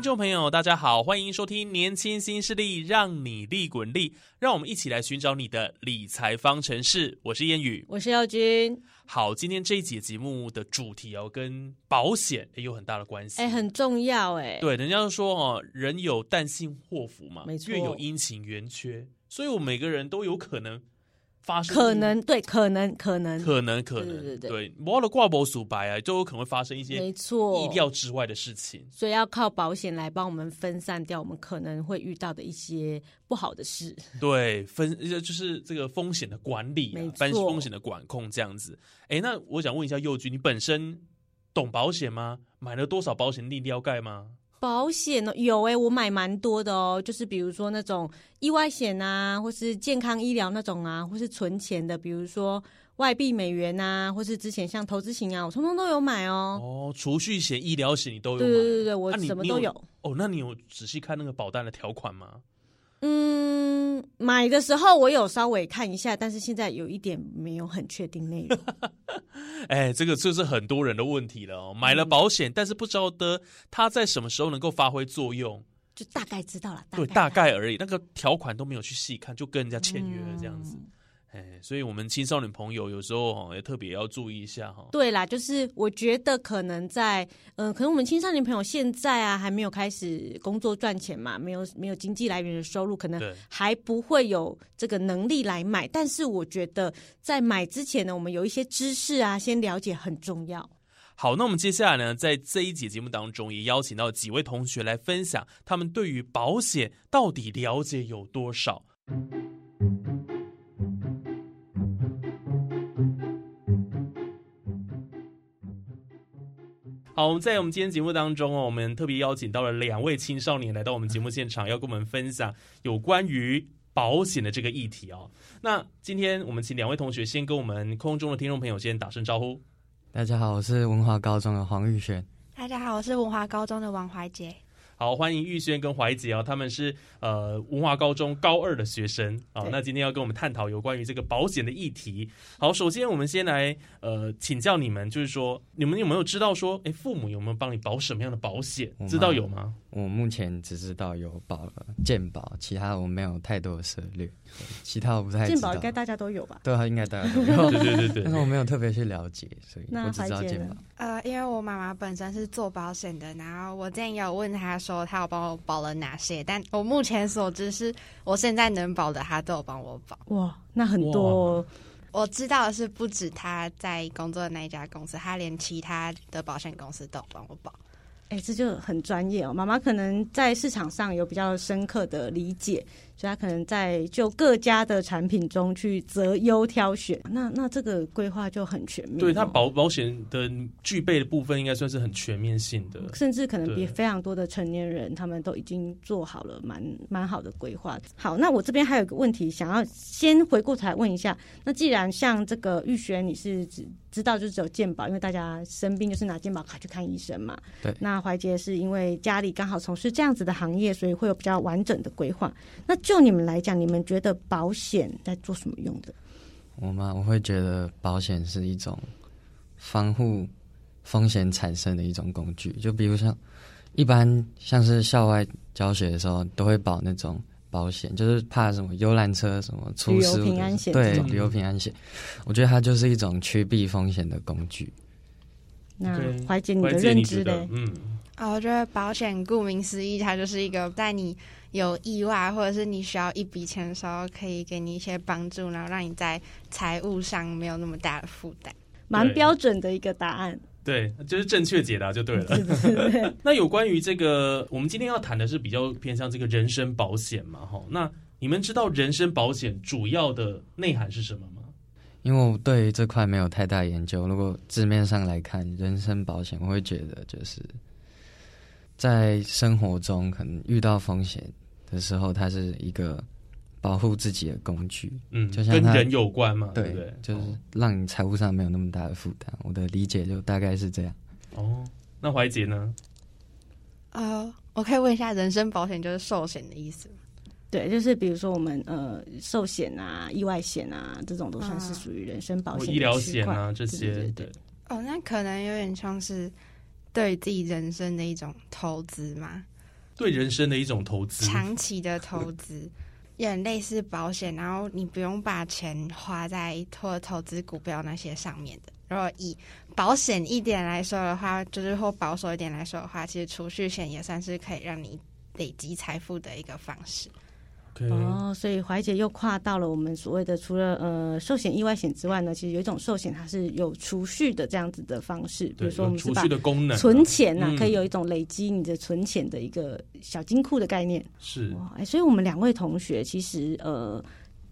听众朋友，大家好，欢迎收听《年轻新势力》，让你利滚利，让我们一起来寻找你的理财方程式。我是燕雨，我是耀军。好，今天这一节节目的主题哦，跟保险也有很大的关系，哎，很重要哎。对，人家说哦，人有旦夕祸福嘛，没错，月有阴晴圆缺，所以我每个人都有可能。发生可能对，可能可能可能可能对对对，摸了挂脖鼠白啊，就有可能会发生一些没错意料之外的事情，所以要靠保险来帮我们分散掉我们可能会遇到的一些不好的事。对，分就是这个风险的管理，没错，风险的管控这样子。哎，那我想问一下佑君，你本身懂保险吗？买了多少保险？你了解吗？保险呢？有哎，我买蛮多的哦。就是比如说那种意外险啊，或是健康医疗那种啊，或是存钱的，比如说外币美元啊，或是之前像投资型啊，我通通都有买哦。哦，储蓄险、医疗险你都有？对对对对，我什么都有。哦，那你有仔细看那个保单的条款吗？嗯，买的时候我有稍微看一下，但是现在有一点没有很确定内容。哎，这个就是很多人的问题了哦。买了保险，但是不知道的它在什么时候能够发挥作用，就大概知道了。对，大概而已，那个条款都没有去细看，就跟人家签约了这样子。哎，所以我们青少年朋友有时候哈也特别要注意一下哈。对啦，就是我觉得可能在嗯，可能我们青少年朋友现在啊还没有开始工作赚钱嘛，没有没有经济来源的收入，可能还不会有这个能力来买。但是我觉得在买之前呢，我们有一些知识啊，先了解很重要。好，那我们接下来呢，在这一节节目当中，也邀请到几位同学来分享他们对于保险到底了解有多少。好，我们在我们今天节目当中哦，我们特别邀请到了两位青少年来到我们节目现场，要跟我们分享有关于保险的这个议题哦。那今天我们请两位同学先跟我们空中的听众朋友先打声招呼。大家好，我是文华高中的黄玉轩。大家好，我是文华高中的王怀杰。好，欢迎玉轩跟怀杰哦，他们是呃文化高中高二的学生啊。那今天要跟我们探讨有关于这个保险的议题。好，首先我们先来呃请教你们，就是说你们有没有知道说，哎，父母有没有帮你保什么样的保险？知道有吗？我目前只知道有保健保，其他我没有太多的涉猎，其他我不太知道。健保应该大家都有吧？对啊，应该大家都有。对对对对。但是我没有特别去了解，所以我只知道健保。呃，因为我妈妈本身是做保险的，然后我之前有问她说，她有帮我保了哪些，但我目前所知是我现在能保的，他都有帮我保。哇，那很多。我知道的是，不止他在工作的那一家公司，他连其他的保险公司都有帮我保。哎，这就很专业哦。妈妈可能在市场上有比较深刻的理解。所以，他可能在就各家的产品中去择优挑选，那那这个规划就很全面。对他保保险的具备的部分，应该算是很全面性的，甚至可能比非常多的成年人，他们都已经做好了蛮蛮好的规划。好，那我这边还有一个问题，想要先回过头来问一下。那既然像这个玉璇，你是只知道就只有健保，因为大家生病就是拿健保卡去看医生嘛。对。那怀杰是因为家里刚好从事这样子的行业，所以会有比较完整的规划。那就你们来讲，你们觉得保险在做什么用的？我吗？我会觉得保险是一种防护风险产生的一种工具。就比如像一般像是校外教学的时候，都会保那种保险，就是怕什么游览车什么出事，平安险对旅游平安险。我觉得它就是一种趋避风险的工具。那怀解你的认知呢？嗯啊，我觉得保险顾名思义，它就是一个在你。有意外，或者是你需要一笔钱的时候，可以给你一些帮助，然后让你在财务上没有那么大的负担。蛮标准的一个答案。对，就是正确解答就对了。那有关于这个，我们今天要谈的是比较偏向这个人身保险嘛？哈，那你们知道人身保险主要的内涵是什么吗？因为我对这块没有太大研究。如果字面上来看，人身保险，我会觉得就是在生活中可能遇到风险的时候，它是一个保护自己的工具。嗯，就像跟人有关嘛，对不对？就是让你财务上没有那么大的负担。我的理解就大概是这样。哦，那怀杰呢？呃，我可以问一下，人身保险就是寿险的意思吗？对，就是比如说我们呃寿险啊、意外险啊，这种都算是属于人身保险、医疗险啊这些。对对。哦，那可能有点像是对自己人生的一种投资嘛？对人生的一种投资，长期的投资，有点类似保险，然后你不用把钱花在或投资股票那些上面的。如果以保险一点来说的话，就是或保守一点来说的话，其实储蓄险也算是可以让你累积财富的一个方式。哦，所以怀姐又跨到了我们所谓的除了呃寿险、意外险之外呢，其实有一种寿险它是有储蓄的这样子的方式，比如说我们储蓄的功能，存钱呐，可以有一种累积你的存钱的一个小金库的概念。是，哎，所以我们两位同学其实呃。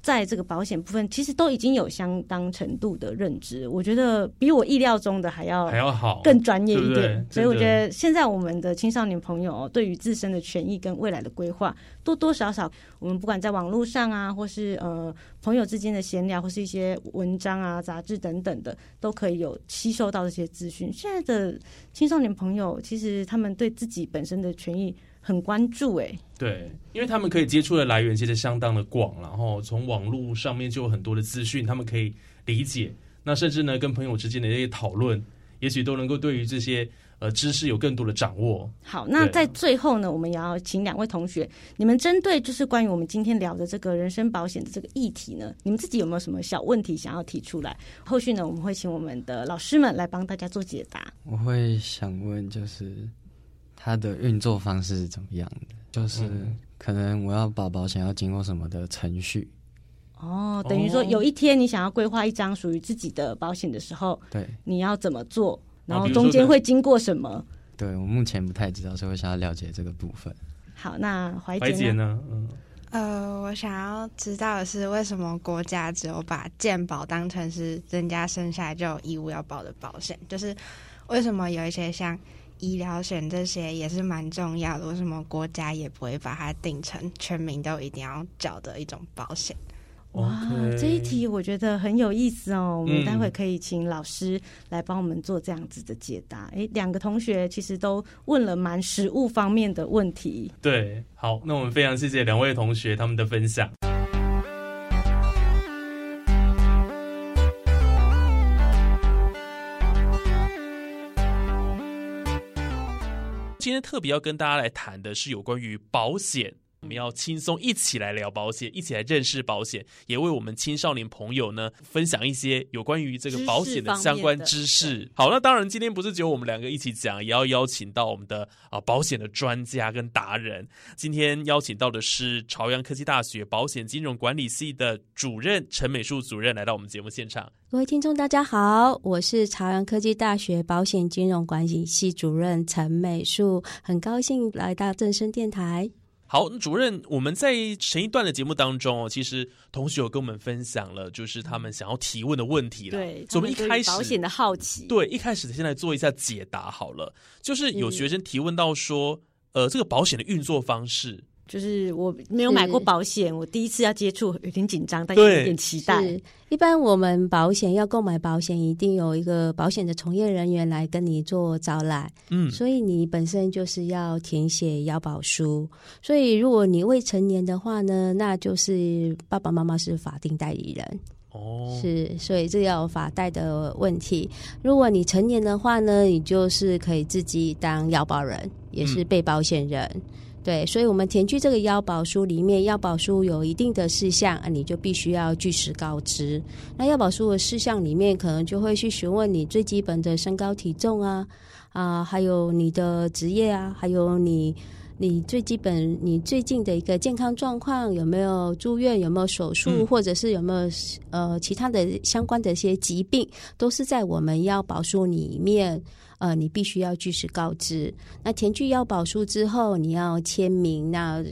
在这个保险部分，其实都已经有相当程度的认知，我觉得比我意料中的还要还要好，更专业一点。所以我觉得现在我们的青少年朋友对于自身的权益跟未来的规划，多多少少，我们不管在网络上啊，或是呃朋友之间的闲聊，或是一些文章啊、杂志等等的，都可以有吸收到这些资讯。现在的青少年朋友，其实他们对自己本身的权益。很关注哎，对，因为他们可以接触的来源其实相当的广，然后从网络上面就有很多的资讯，他们可以理解。那甚至呢，跟朋友之间的一些讨论，也许都能够对于这些呃知识有更多的掌握。好，那在最后呢，我们也要请两位同学，你们针对就是关于我们今天聊的这个人身保险的这个议题呢，你们自己有没有什么小问题想要提出来？后续呢，我们会请我们的老师们来帮大家做解答。我会想问就是。它的运作方式是怎么样的？就是可能我要保保险要经过什么的程序？哦，等于说有一天你想要规划一张属于自己的保险的时候，对，你要怎么做？然后中间会经过什么？对我目前不太知道，所以我想要了解这个部分。好，那怀杰呢？嗯，呃，我想要知道的是，为什么国家只有把健保当成是人家生下来就有义务要保的保险？就是为什么有一些像？医疗险这些也是蛮重要的，为什么国家也不会把它定成全民都一定要缴的一种保险？哇，这一题我觉得很有意思哦。我们待会可以请老师来帮我们做这样子的解答。哎，两个同学其实都问了蛮实物方面的问题。对，好，那我们非常谢谢两位同学他们的分享。今天特别要跟大家来谈的是有关于保险，我们要轻松一起来聊保险，一起来认识保险，也为我们青少年朋友呢分享一些有关于这个保险的相关知识。好，那当然今天不是只有我们两个一起讲，也要邀请到我们的啊保险的专家跟达人。今天邀请到的是朝阳科技大学保险金融管理系的主任陈美树主任来到我们节目现场。各位听众，大家好，我是朝阳科技大学保险金融管理系主任陈美树，很高兴来到正声电台。好，主任，我们在前一段的节目当中哦，其实同学有跟我们分享了，就是他们想要提问的问题了。对，我们一开始保险的好奇，对，一开始先来做一下解答好了。就是有学生提问到说，呃，这个保险的运作方式。就是我没有买过保险，我第一次要接触，有点紧张，但有点期待。一般我们保险要购买保险，一定有一个保险的从业人员来跟你做招揽。嗯，所以你本身就是要填写要保书。所以如果你未成年的话呢，那就是爸爸妈妈是法定代理人。哦，是，所以这要法代的问题。如果你成年的话呢，你就是可以自己当要保人，也是被保险人。对，所以，我们填去这个腰保书里面，腰保书有一定的事项，你就必须要据实告知。那腰保书的事项里面，可能就会去询问你最基本的身高体重啊，啊，还有你的职业啊，还有你你最基本你最近的一个健康状况，有没有住院，有没有手术，或者是有没有呃其他的相关的一些疾病，都是在我们要保书里面。呃，你必须要据实告知。那填具要保书之后，你要签名。那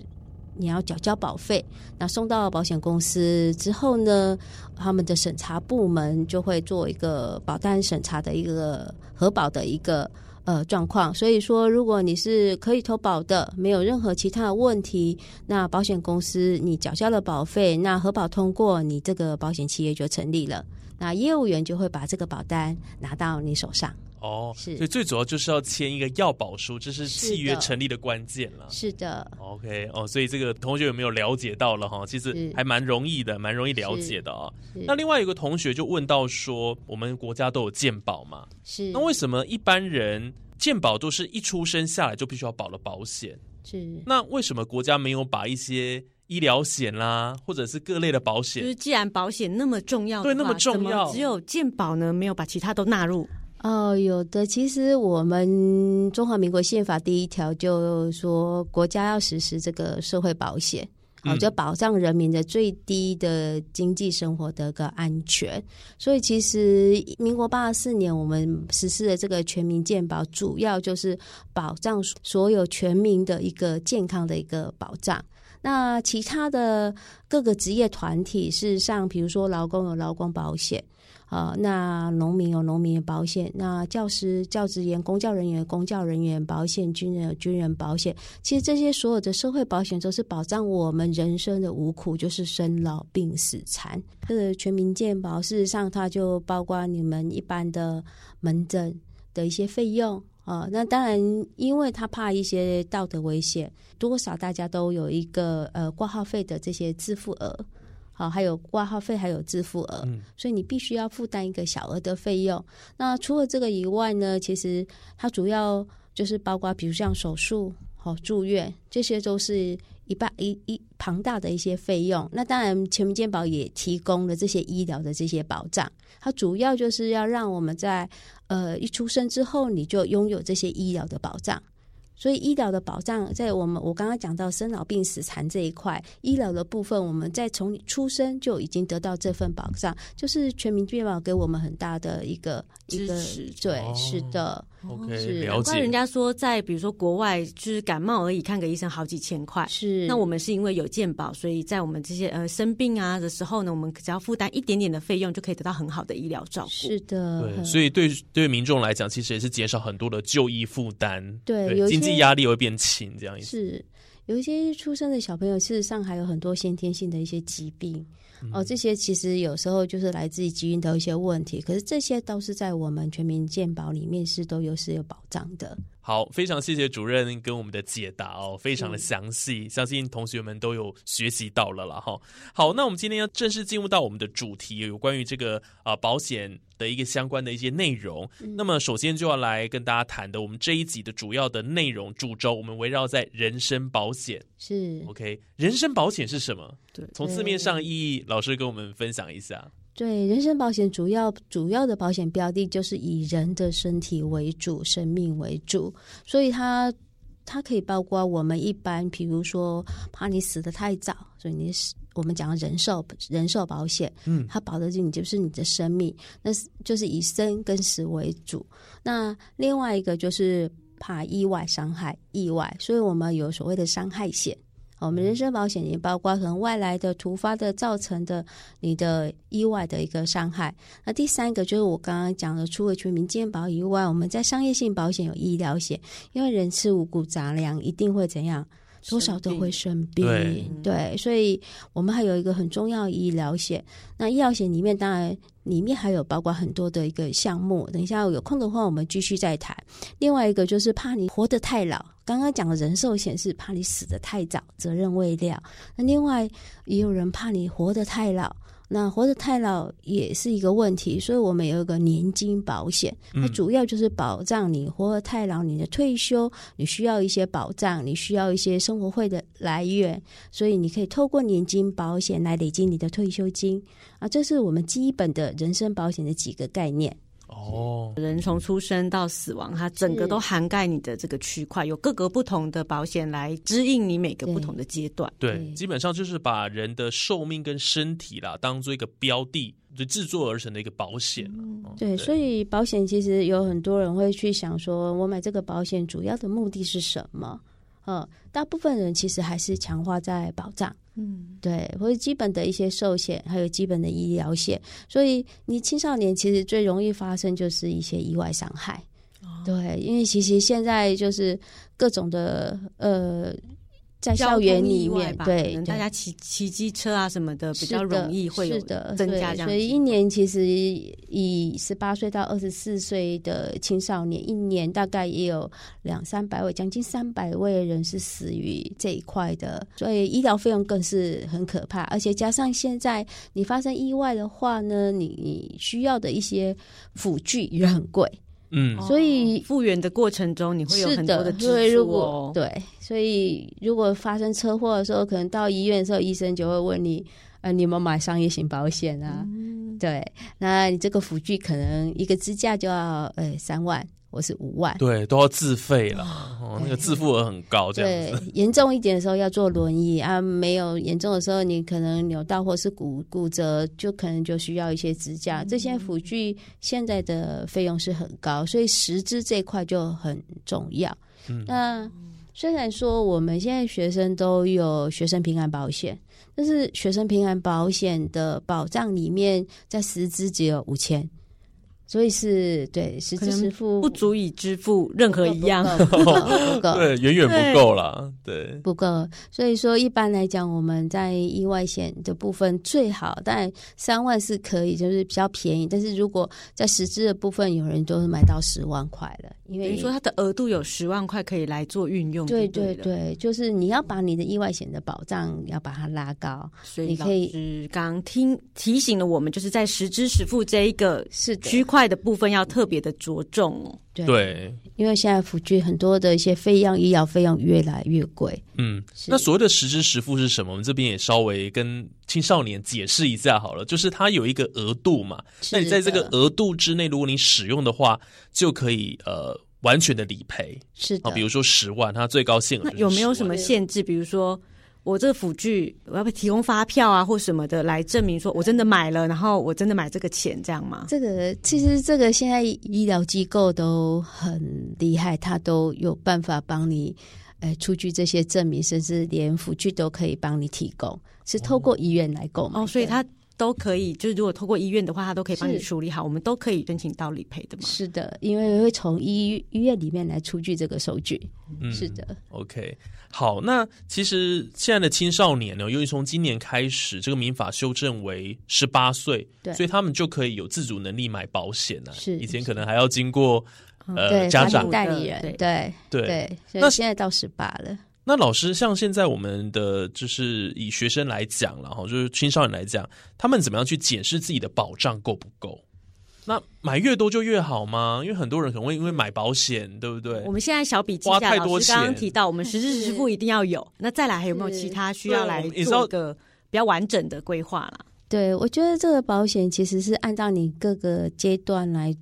你要缴交保费。那送到保险公司之后呢，他们的审查部门就会做一个保单审查的一个核保的一个。呃，状况，所以说，如果你是可以投保的，没有任何其他的问题，那保险公司你缴交了保费，那核保通过，你这个保险企业就成立了，那业务员就会把这个保单拿到你手上。哦，是，所以最主要就是要签一个要保书，这是契约成立的关键了。是的，OK，哦，所以这个同学有没有了解到了哈？其实还蛮容易的，蛮容易了解的啊。那另外有个同学就问到说，我们国家都有健保嘛？是，那为什么一般人？健保都是一出生下来就必须要保了保险，是那为什么国家没有把一些医疗险啦，或者是各类的保险？就是既然保险那么重要，对那么重要，只有健保呢没有把其他都纳入？哦，有的。其实我们中华民国宪法第一条就说，国家要实施这个社会保险。啊，就保障人民的最低的经济生活的个安全。所以，其实民国八十四年我们实施的这个全民健保，主要就是保障所有全民的一个健康的一个保障。那其他的各个职业团体，事实上，比如说劳工有劳工保险。啊，那农民有农民保险，那教师、教职员、公教人员、公教人员保险，军人有军人保险。其实这些所有的社会保险都是保障我们人生的无苦，就是生老病死残。这个全民健保，事实上它就包括你们一般的门诊的一些费用啊。那当然，因为他怕一些道德危险，多少大家都有一个呃挂号费的这些自付额。好，还有挂号费，还有自付额，所以你必须要负担一个小额的费用。那除了这个以外呢，其实它主要就是包括，比如像手术、好住院，这些都是一半一一庞大的一些费用。那当然，全民健保也提供了这些医疗的这些保障。它主要就是要让我们在呃一出生之后，你就拥有这些医疗的保障。所以医疗的保障，在我们我刚刚讲到生老病死残这一块，医疗的部分，我们在从你出生就已经得到这份保障，就是全民健保给我们很大的一个支持。对，是的。OK，了解。人家说，在比如说国外，就是感冒而已，看个医生好几千块。是。那我们是因为有健保，所以在我们这些呃生病啊的时候呢，我们只要负担一点点的费用，就可以得到很好的医疗照顾。是的。对，所以对对民众来讲，其实也是减少很多的就医负担。对，经济压力会变轻，这样意思。是。有一些出生的小朋友，事实上还有很多先天性的一些疾病。哦，这些其实有时候就是来自于基因的一些问题，可是这些都是在我们全民健保里面是都有是有保障的。好，非常谢谢主任跟我们的解答哦，非常的详细，相信同学们都有学习到了了哈。好，那我们今天要正式进入到我们的主题，有关于这个啊保险的一个相关的一些内容。那么首先就要来跟大家谈的，我们这一集的主要的内容主轴，我们围绕在人身保险。是 OK，人身保险是什么？对，从字面上意义，老师跟我们分享一下。对，人身保险主要主要的保险标的就是以人的身体为主，生命为主，所以它它可以包括我们一般，比如说怕你死的太早，所以你死，我们讲人寿人寿保险，嗯，它保的就你就是你的生命，那就是以生跟死为主。那另外一个就是怕意外伤害，意外，所以我们有所谓的伤害险。我们人身保险也包括可能外来的突发的造成的你的意外的一个伤害。那第三个就是我刚刚讲的，除了全民健保以外，我们在商业性保险有医疗险，因为人吃五谷杂粮一定会怎样？多少都会生病，对，所以我们还有一个很重要医疗险。那医疗险里面当然里面还有包括很多的一个项目。等一下有空的话，我们继续再谈。另外一个就是怕你活得太老，刚刚讲的人寿险是怕你死得太早，责任未了。那另外也有人怕你活得太老。那活得太老也是一个问题，所以我们有一个年金保险，它主要就是保障你活得太老，你的退休你需要一些保障，你需要一些生活费的来源，所以你可以透过年金保险来累积你的退休金啊，这是我们基本的人身保险的几个概念。哦，人从出生到死亡，它整个都涵盖你的这个区块，有各个不同的保险来指引你每个不同的阶段。对，基本上就是把人的寿命跟身体啦，当做一个标的，就制作而成的一个保险。对，所以保险其实有很多人会去想说，我买这个保险主要的目的是什么？嗯，大部分人其实还是强化在保障，嗯，对，或者基本的一些寿险，还有基本的医疗险。所以你青少年其实最容易发生就是一些意外伤害，对，因为其实现在就是各种的呃。在校园里面，对大家骑骑机车啊什么的比较容易会有增加这样。所以一年其实以十八岁到二十四岁的青少年，一年大概也有两三百位，将近三百位人是死于这一块的。所以医疗费用更是很可怕，而且加上现在你发生意外的话呢，你你需要的一些辅具也很贵。嗯，所以复原的过程中，你会有很多的支出哦。对，所以如果发生车祸的时候，可能到医院的时候，医生就会问你，呃，你有没有买商业型保险啊？对，那你这个辅具可能一个支架就要呃三万。或是五万，对，都要自费了，哦，那个自付额很高，这样子。严重一点的时候要坐轮椅啊，没有严重的时候，你可能扭到或是骨骨折，就可能就需要一些支架。这些辅具现在的费用是很高，所以实质这块就很重要。嗯那虽然说我们现在学生都有学生平安保险，但是学生平安保险的保障里面，在实支只有五千。所以是对，实支实付不足以支付任何一样，不够，对，远远不够啦，对，不够。所以说，一般来讲，我们在意外险的部分最好，但三万是可以，就是比较便宜。但是如果在实质的部分，有人都是买到十万块了，因为说它的额度有十万块可以来做运用。对对对，就是你要把你的意外险的保障要把它拉高，所以你可以刚听提醒了我们，就是在实支实付这一个是区块。块的部分要特别的着重哦，对，因为现在辅具很多的一些费用，医疗费用越来越贵。嗯，那所谓的实支实付是什么？我们这边也稍微跟青少年解释一下好了，就是它有一个额度嘛，那你在这个额度之内，如果你使用的话，就可以呃完全的理赔。是啊，比如说十万，它最高限额有没有什么限制？比如说。我这个辅具，我要不提供发票啊，或什么的来证明说我真的买了，然后我真的买这个钱，这样吗？这个其实这个现在医疗机构都很厉害，他都有办法帮你，呃，出具这些证明，甚至连辅具都可以帮你提供，是透过医院来购买。哦，所以他都可以，就是如果透过医院的话，他都可以帮你处理好，我们都可以申请到理赔的嘛？是的，因为会从医医院里面来出具这个收据。嗯，是的。OK。好，那其实现在的青少年呢，由于从今年开始，这个民法修正为十八岁，对，所以他们就可以有自主能力买保险了。是，以前可能还要经过呃家长代理人，对对对。那现在到十八了。那老师，像现在我们的就是以学生来讲，然后就是青少年来讲，他们怎么样去检视自己的保障够不够？那买越多就越好吗？因为很多人可能会因为买保险，对不对？我们现在小笔记下，老师刚刚提到，我们实质实 付一定要有。那再来还有没有其他需要来做一个比较完整的规划啦？对，我觉得这个保险其实是按照你各个阶段来。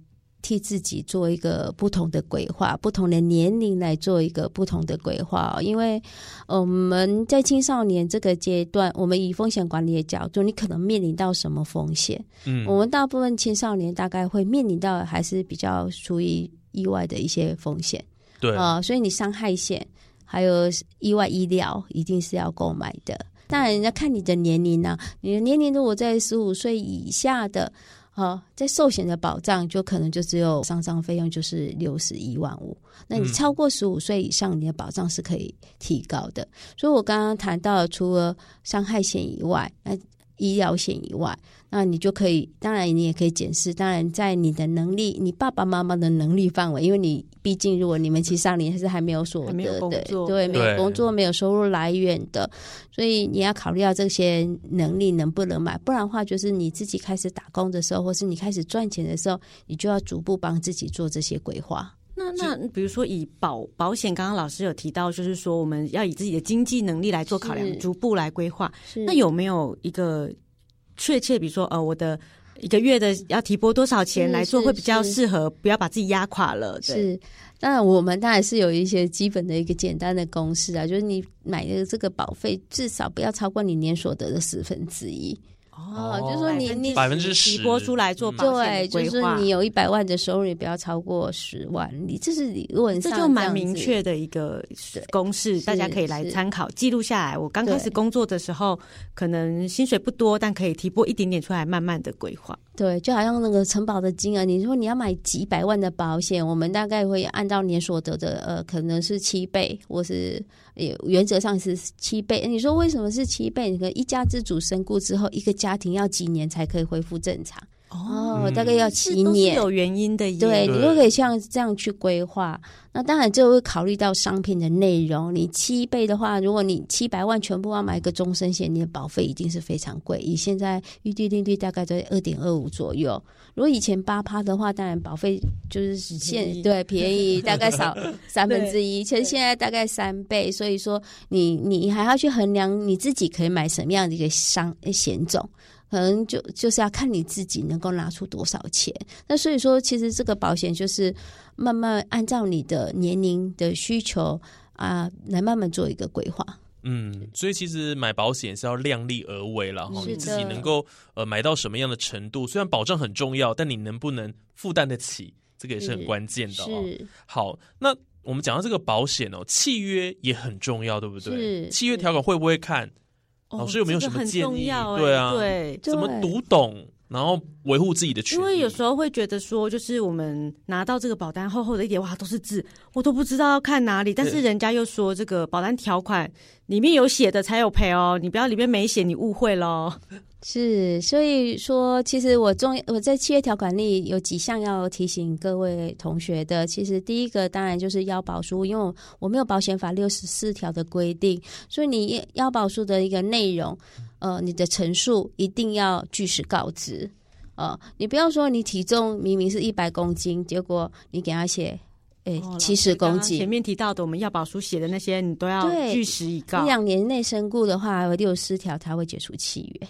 替自己做一个不同的规划，不同的年龄来做一个不同的规划。因为我们在青少年这个阶段，我们以风险管理的角度，你可能面临到什么风险？嗯，我们大部分青少年大概会面临到还是比较属于意外的一些风险。对啊，所以你伤害险还有意外医疗一定是要购买的。当然，人家看你的年龄呢，你的年龄如果在十五岁以下的。好，在寿险的保障就可能就只有丧葬费用就是六十一万五，那你超过十五岁以上，你的保障是可以提高的。所以我刚刚谈到，除了伤害险以外，那医疗险以外。那你就可以，当然你也可以检视。当然，在你的能力，你爸爸妈妈的能力范围，因为你毕竟如果你们其实上年还是还没有所得的，对，没有工作，没有收入来源的，所以你要考虑到这些能力能不能买。不然的话，就是你自己开始打工的时候，或是你开始赚钱的时候，你就要逐步帮自己做这些规划。那那比如说以保保险，刚刚老师有提到，就是说我们要以自己的经济能力来做考量，逐步来规划。那有没有一个？确切，比如说，呃，我的一个月的要提拨多少钱来做会比较适合，不要把自己压垮了。是，当然我们当然是有一些基本的一个简单的公式啊，就是你买的这个保费至少不要超过你年所得的十分之一。哦，就是说你你百分之十拨出来做保险对，就是你有一百万的收入，你不要超过十万。你这是理论上这就蛮明确的一个公式，大家可以来参考记录下来。我刚开始工作的时候，可能薪水不多，但可以提拨一点点出来，慢慢的规划。对，就好像那个承保的金额，你说你要买几百万的保险，我们大概会按照年所得的呃，可能是七倍，或是也原则上是七倍。你说为什么是七倍？你看一家之主身故之后，一个家庭要几年才可以恢复正常？哦，大概要七年，有原因的。对，你都可以像这样去规划。那当然就会考虑到商品的内容。你七倍的话，如果你七百万全部要买一个终身险，你的保费一定是非常贵。以现在预定利率大概在二点二五左右。如果以前八趴的话，当然保费就是现对便宜，大概少 三分之一。其实现在大概三倍，所以说你你还要去衡量你自己可以买什么样的一个商险种。可能就就是要看你自己能够拿出多少钱。那所以说，其实这个保险就是慢慢按照你的年龄的需求啊，来慢慢做一个规划。嗯，所以其实买保险是要量力而为了哈，你自己能够呃买到什么样的程度？虽然保障很重要，但你能不能负担得起，这个也是很关键的哦。好，那我们讲到这个保险哦，契约也很重要，对不对？契约条款会不会看？老师有没有什么建议？对啊，对，怎么读懂，然后维护自己的权益？因为有时候会觉得说，就是我们拿到这个保单厚厚的一叠，哇，都是字，我都不知道要看哪里。但是人家又说，这个保单条款里面有写的才有赔哦，你不要里面没写，你误会喽。是，所以说，其实我重我在契约条款里有几项要提醒各位同学的。其实第一个当然就是腰保书，因为我没有保险法六十四条的规定，所以你腰保书的一个内容，呃，你的陈述一定要据实告知。呃，你不要说你体重明明是一百公斤，结果你给他写，哎，七十公斤。前面提到的我们要保书写的那些，你都要据实以告。两年内身故的话，有六十四条才会解除契约。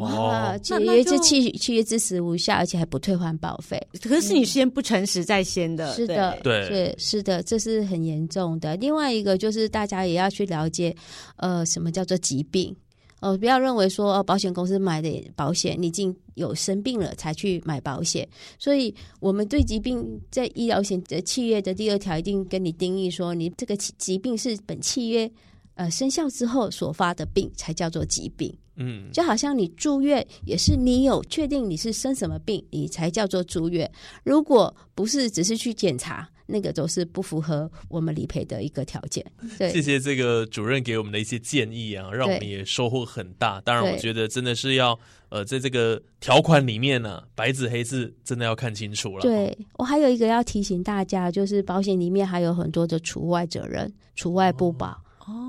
哇，契约这契契约之时无效，而且还不退还保费。可是你先不诚实在先的，是的，对，是是的，这是很严重的。另外一个就是大家也要去了解，呃，什么叫做疾病？哦，不要认为说哦保险公司买的保险，你已经有生病了才去买保险。所以，我们对疾病在医疗险的契约的第二条一定跟你定义说，你这个疾病是本契约呃生效之后所发的病，才叫做疾病。嗯，就好像你住院也是你有确定你是生什么病，你才叫做住院。如果不是只是去检查，那个都是不符合我们理赔的一个条件。对，谢谢这个主任给我们的一些建议啊，让我们也收获很大。当然，我觉得真的是要呃，在这个条款里面呢，白纸黑字真的要看清楚了。对我还有一个要提醒大家，就是保险里面还有很多的除外责任，除外不保。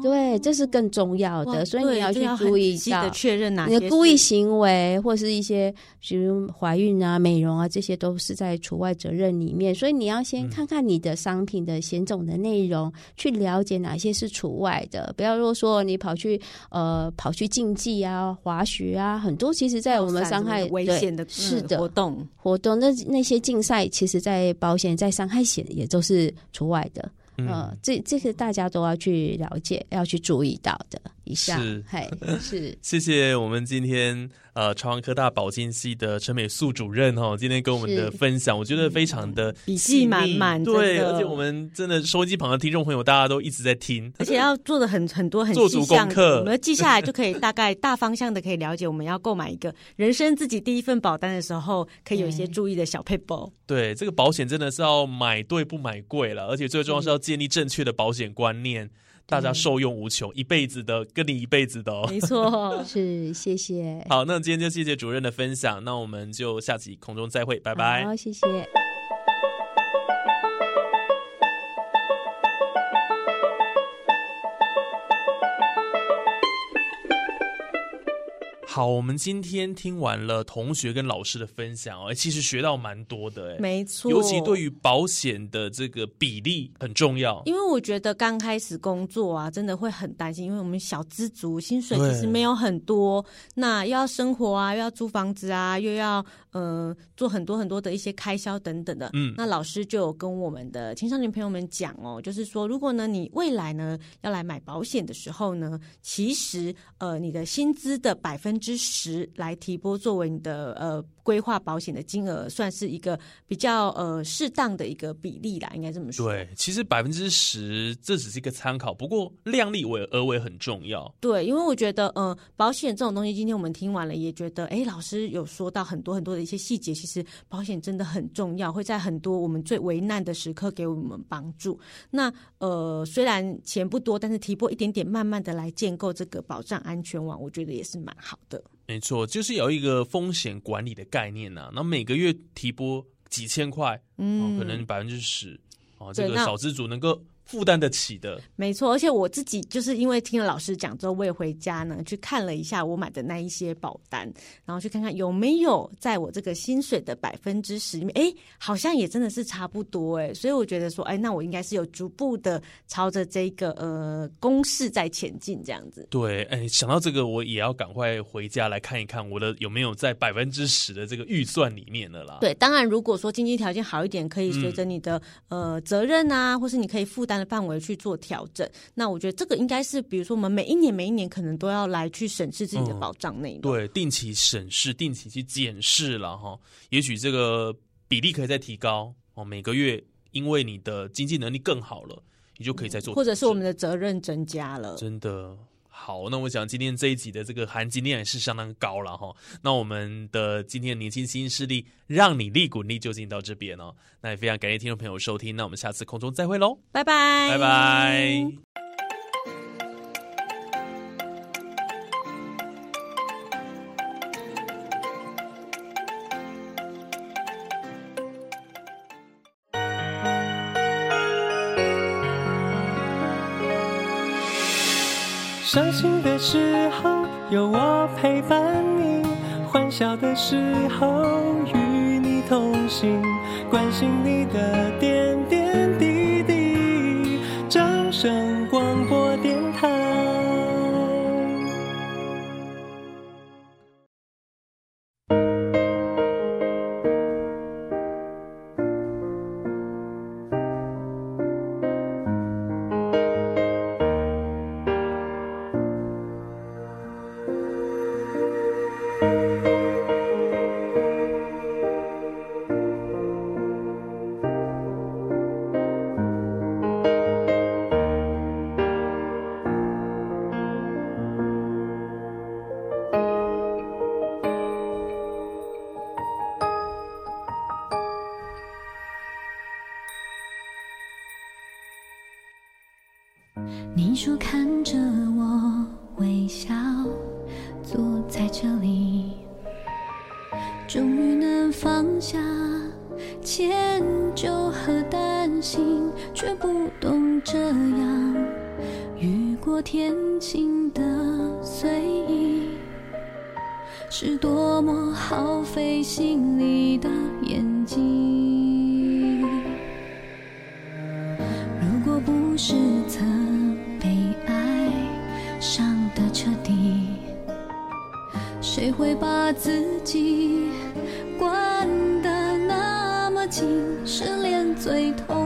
对，这是更重要的，所以你要去注意到确认哪些故意行为，或是一些比如怀孕啊、美容啊，这些都是在除外责任里面。所以你要先看看你的商品的险种的内容，去了解哪些是除外的。不要如果说你跑去呃跑去竞技啊、滑雪啊，很多其实在我们伤害危险的是的活动活动，那那些竞赛其实，在保险在伤害险也都是除外的。嗯，这这是大家都要去了解，要去注意到的。一项，嘿，是谢谢我们今天。呃，朝阳科大保健系的陈美素主任哈，今天跟我们的分享，我觉得非常的笔记满满，对，而且我们真的收音机旁的听众朋友，大家都一直在听，而且要做的很很多很做足功课，我们记下来就可以大概大方向的可以了解，我们要购买一个人生自己第一份保单的时候，可以有一些注意的小配包。对，这个保险真的是要买对不买贵了，而且最重要是要建立正确的保险观念。大家受用无穷，一辈子的跟你一辈子的，没错，是谢谢。好，那今天就谢谢主任的分享，那我们就下期空中再会，拜拜。好，谢谢。好，我们今天听完了同学跟老师的分享哦，其实学到蛮多的，哎，没错，尤其对于保险的这个比例很重要。因为我觉得刚开始工作啊，真的会很担心，因为我们小资族，薪水其实没有很多，那又要生活啊，又要租房子啊，又要呃做很多很多的一些开销等等的。嗯，那老师就有跟我们的青少年朋友们讲哦，就是说，如果呢你未来呢要来买保险的时候呢，其实呃你的薪资的百分分之十来提拨作为你的呃规划保险的金额，算是一个比较呃适当的一个比例啦，应该这么说。对，其实百分之十这只是一个参考，不过量力为而为很重要。对，因为我觉得呃保险这种东西，今天我们听完了也觉得，哎，老师有说到很多很多的一些细节，其实保险真的很重要，会在很多我们最为难的时刻给我们帮助。那呃虽然钱不多，但是提拨一点点，慢慢的来建构这个保障安全网，我觉得也是蛮好的。没错，就是有一个风险管理的概念呐。那每个月提拨几千块，嗯，可能百分之十，哦，这个小资主能够。负担得起的，没错。而且我自己就是因为听了老师讲之后，我也回家呢去看了一下我买的那一些保单，然后去看看有没有在我这个薪水的百分之十里面，哎，好像也真的是差不多哎。所以我觉得说，哎，那我应该是有逐步的朝着这个呃公式在前进这样子。对，哎，想到这个，我也要赶快回家来看一看我的有没有在百分之十的这个预算里面的啦。对，当然如果说经济条件好一点，可以随着你的呃责任啊，或是你可以负担。的范围去做调整，那我觉得这个应该是，比如说我们每一年每一年可能都要来去审视自己的保障内容，对，定期审视，定期去检视了哈。也许这个比例可以再提高哦，每个月因为你的经济能力更好了，你就可以再做，或者是我们的责任增加了，真的。好，那我想今天这一集的这个含金量也是相当高了哈。那我们的今天的年轻新势力，让你利滚利就进到这边哦。那也非常感谢听众朋友收听，那我们下次空中再会喽，拜拜，拜拜。伤心的时候有我陪伴你，欢笑的时候与你同行，关心你的点你说看着我微笑，坐在这里，终于能放下迁就和担心，却不懂这样雨过天晴的随意，是多么耗费心力的自己关得那么紧？失恋最痛。